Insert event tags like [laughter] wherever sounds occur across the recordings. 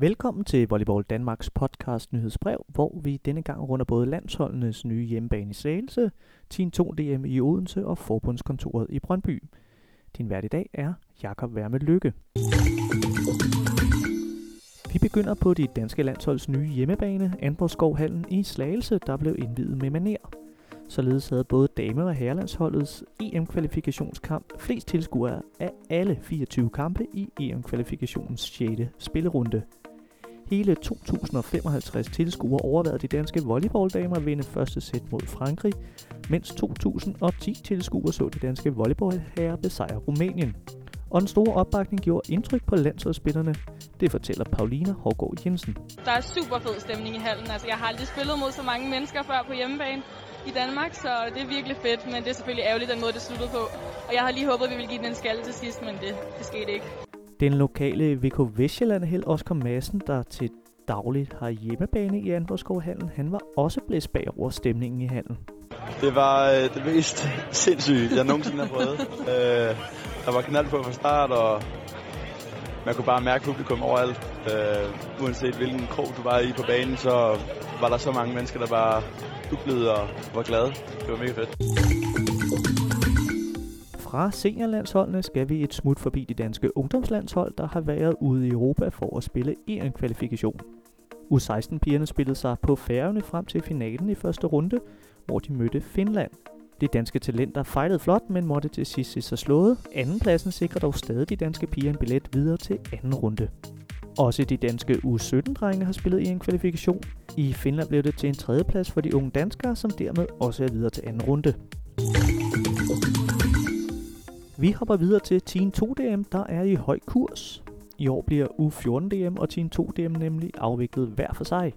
Velkommen til Volleyball Danmarks podcast Nyhedsbrev, hvor vi denne gang runder både landsholdenes nye hjemmebane i Slagelse, Team 2 DM i Odense og forbundskontoret i Brøndby. Din vært i dag er Jakob Værme Lykke. Vi begynder på de danske landsholds nye hjemmebane, Andborgskovhallen i Slagelse, der blev indvidet med maner. Således havde både dame- og herrelandsholdets EM-kvalifikationskamp flest tilskuere af alle 24 kampe i EM-kvalifikationens 6. spillerunde. Hele 2055 tilskuere overvejede de danske volleyballdamer vinde første sæt mod Frankrig, mens 2010 tilskuere så de danske volleyballherrer besejre Rumænien. Og den store opbakning gjorde indtryk på landsholdsspillerne. Det fortæller Paulina Hårgaard Jensen. Der er super fed stemning i hallen. Altså, jeg har aldrig spillet mod så mange mennesker før på hjemmebane i Danmark, så det er virkelig fedt, men det er selvfølgelig ærgerligt, den måde, det sluttede på. Og jeg har lige håbet, at vi ville give den en skalle til sidst, men det, det skete ikke. Den lokale VK Vestjylland Oscar Madsen, der til dagligt har hjemmebane i Andborgskovhallen, han var også blæst bagover stemningen i hallen. Det var øh, det mest sindssyge, jeg nogensinde har prøvet. [laughs] øh, der var knald på fra start, og man kunne bare mærke publikum overalt. Øh, uanset hvilken krog du var i på banen, så var der så mange mennesker, der bare jublede og var glade. Det var mega fedt. Fra seniorlandsholdene skal vi et smut forbi de danske ungdomslandshold, der har været ude i Europa for at spille en kvalifikation. U16-pigerne spillede sig på færgerne frem til finalen i første runde, hvor de mødte Finland. De danske talenter fejlede flot, men måtte til sidst se sig slået. Andenpladsen sikrer dog stadig de danske piger en billet videre til anden runde. Også de danske U17-drenge har spillet i en kvalifikation. I Finland blev det til en tredjeplads for de unge danskere, som dermed også er videre til anden runde. Vi hopper videre til Team 2DM, der er i høj kurs. I år bliver U14-DM og Team 2DM nemlig afviklet hver for sig.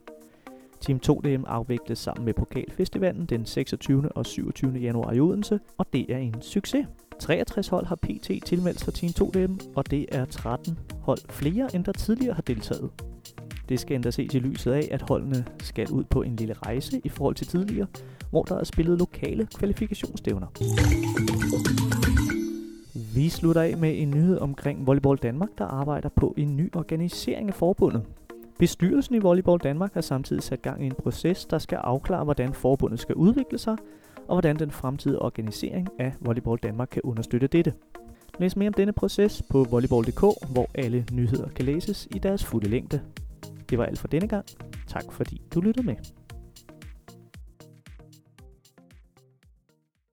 Team 2DM afvikles sammen med Pokalfestivalen den 26. og 27. januar i Odense, og det er en succes. 63 hold har PT tilmeldt sig Team 2DM, og det er 13 hold flere, end der tidligere har deltaget. Det skal endda ses i lyset af, at holdene skal ud på en lille rejse i forhold til tidligere, hvor der er spillet lokale kvalifikationsstævner. Vi slutter af med en nyhed omkring Volleyball Danmark, der arbejder på en ny organisering af forbundet. Bestyrelsen i Volleyball Danmark har samtidig sat gang i en proces, der skal afklare, hvordan forbundet skal udvikle sig, og hvordan den fremtidige organisering af Volleyball Danmark kan understøtte dette. Læs mere om denne proces på volleyball.dk, hvor alle nyheder kan læses i deres fulde længde. Det var alt for denne gang. Tak fordi du lyttede med.